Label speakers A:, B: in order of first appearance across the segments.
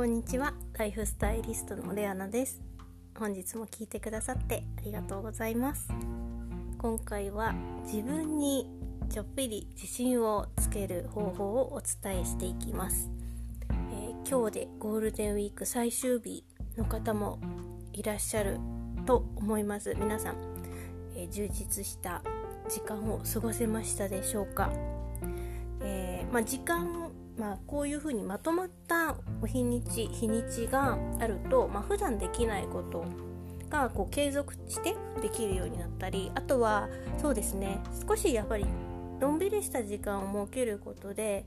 A: こんにちは。ライフスタイリストのレアナです。本日も聞いてくださってありがとうございます。今回は自分にちょっぴり自信をつける方法をお伝えしていきます、えー、今日でゴールデンウィーク最終日の方もいらっしゃると思います。皆さん、えー、充実した時間を過ごせましたでしょうか、えー、まあ、時間まあ、こういうふうにまとまったお日にち日にちがあると、まあ、普段できないことがこう継続してできるようになったりあとはそうですね少しやっぱりのんびりした時間を設けることで、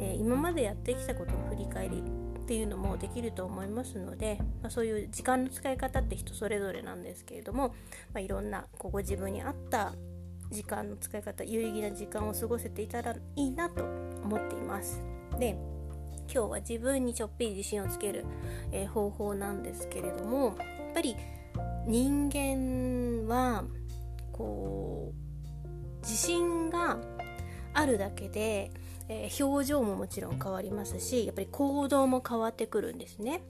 A: えー、今までやってきたことの振り返りっていうのもできると思いますので、まあ、そういう時間の使い方って人それぞれなんですけれども、まあ、いろんなこうご自分に合った時間の使い方有意義な時間を過ごせていたらいいなと思っています。で今日は自分にちょっぴり自信をつける、えー、方法なんですけれどもやっぱり人間はこう自信があるだけで、えー、表情ももちろん変わりますしやっぱり行動も変わってくるんですね。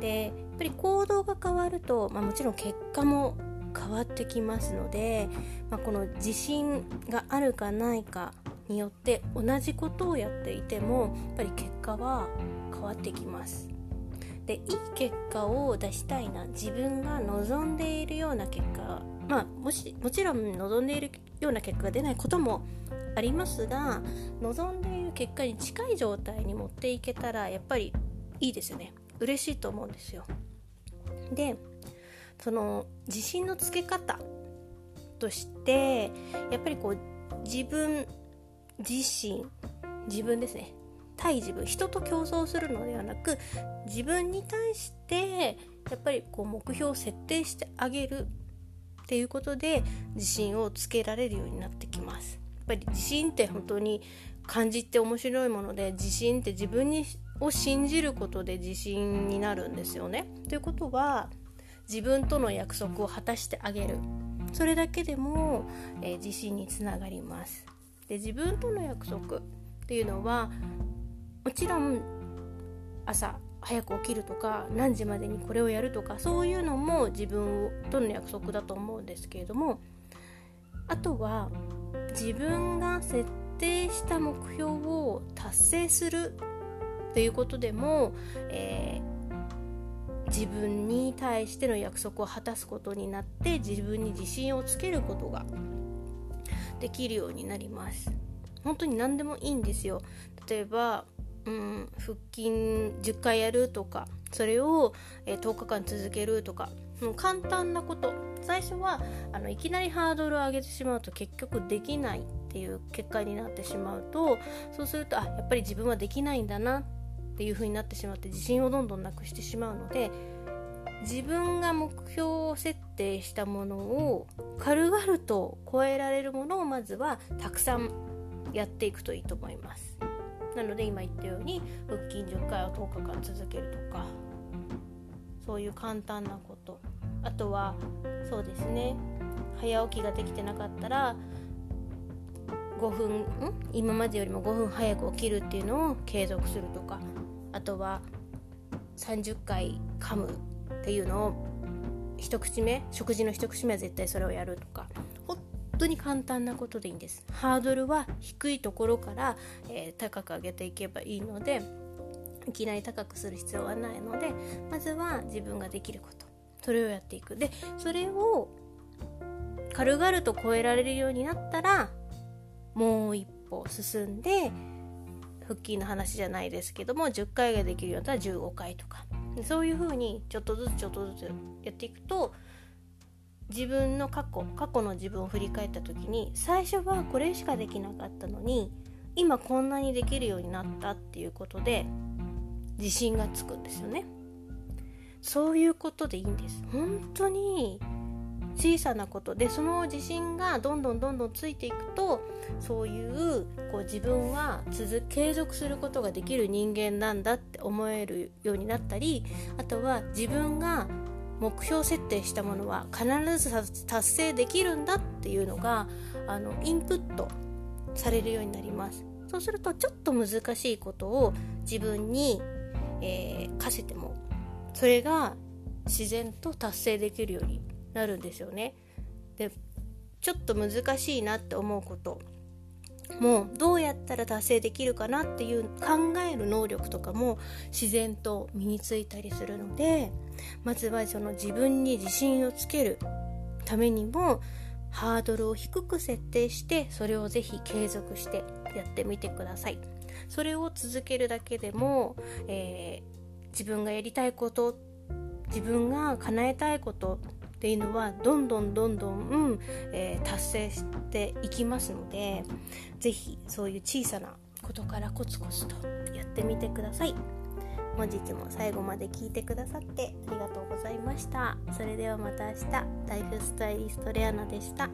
A: でやっぱり行動が変わると、まあ、もちろん結果も変わってきますので、まあ、この自信があるかないかによって同じことをやっていてもやっぱり結果は変わってきます。でいい結果を出したいな自分が望んでいるような結果まあもしもちろん望んでいるような結果が出ないこともありますが望んでいる結果に近い状態に持っていけたらやっぱりいいですよね。嬉しいと思うんですよ。でその自信のつけ方としてやっぱりこう自分自身自分ですね対自分人と競争するのではなく自分に対してやっぱりこう目標を設定してあげるっていうことで自信をつけられるようになってきますやっぱり自信って本当に漢字って面白いもので自信って自分にを信じることで自信になるんですよね。ということは自分との約束を果たしてあげるそれだけでも、えー、自信につながります。で自分との約束っていうのはもちろん朝早く起きるとか何時までにこれをやるとかそういうのも自分との約束だと思うんですけれどもあとは自分が設定した目標を達成するということでも、えー、自分に対しての約束を果たすことになって自分に自信をつけることができるようになります。本当に何でもいいんですよ。例えば、うん、腹筋10回やるとかそれを、え、10日間続けるとかもう簡単なこと。最初はあのいきなりハードルを上げてしまうと結局できないっていう結果になってしまうとそうするとあやっぱり自分はできないんだなっっていう風になってしまって自信をどんどんなくしてしまうので自分が目標を設定したものを軽々と超えられるものをまずはたくさんやっていくといいと思います。なので今言ったように腹筋10回を10日間続けるとかそういう簡単なこと。あとはそうですね早起きができてなかったら5分ん？今までよりも5分早く起きるっていうのを継続するとか。あとは30回噛むっていうのを一口目食事の一口目は絶対それをやるとか本当に簡単なことでいいんです。ハードルは低いところから、えー、高く上げていけばいいのでいきなり高くする必要はないのでまずは自分ができることそれをやっていく。でそれを軽々と超えられるようになったらもう一歩進んで腹筋の話じゃないですけども10回ができるようになったら15回とか。そういう風にちょっとずつちょっとずつやっていくと自分の過去過去の自分を振り返った時に最初はこれしかできなかったのに今こんなにできるようになったっていうことで自信がつくんですよね。そういうことでいいんです。本当に小さなことでその自信がどんどんどんどんついていくとそういうこう自分は続継続することができる人間なんだって思えるようになったりあとは自分が目標設定したものは必ず達成できるんだっていうのがあのインプットされるようになります。そうするとちょっと難しいことを自分にえー、課せてもそれが自然と達成できるようになるんですよね。でちょっと難しいなって思うこともうどうやったら達成できるかなっていう考える能力とかも自然と身についたりするのでまずはその自分に自信をつけるためにもハードルを低く設定してそれをぜひ継続してやってみてくださいそれを続けるだけでも、えー、自分がやりたいこと自分が叶えたいことっていうのはどんどんどんどん、えー、達成していきますので是非そういう小さなことからコツコツとやってみてください。本日も最後まで聞いてくださってありがとうございました。それではまた明日。ライフスタイリストレアナでした。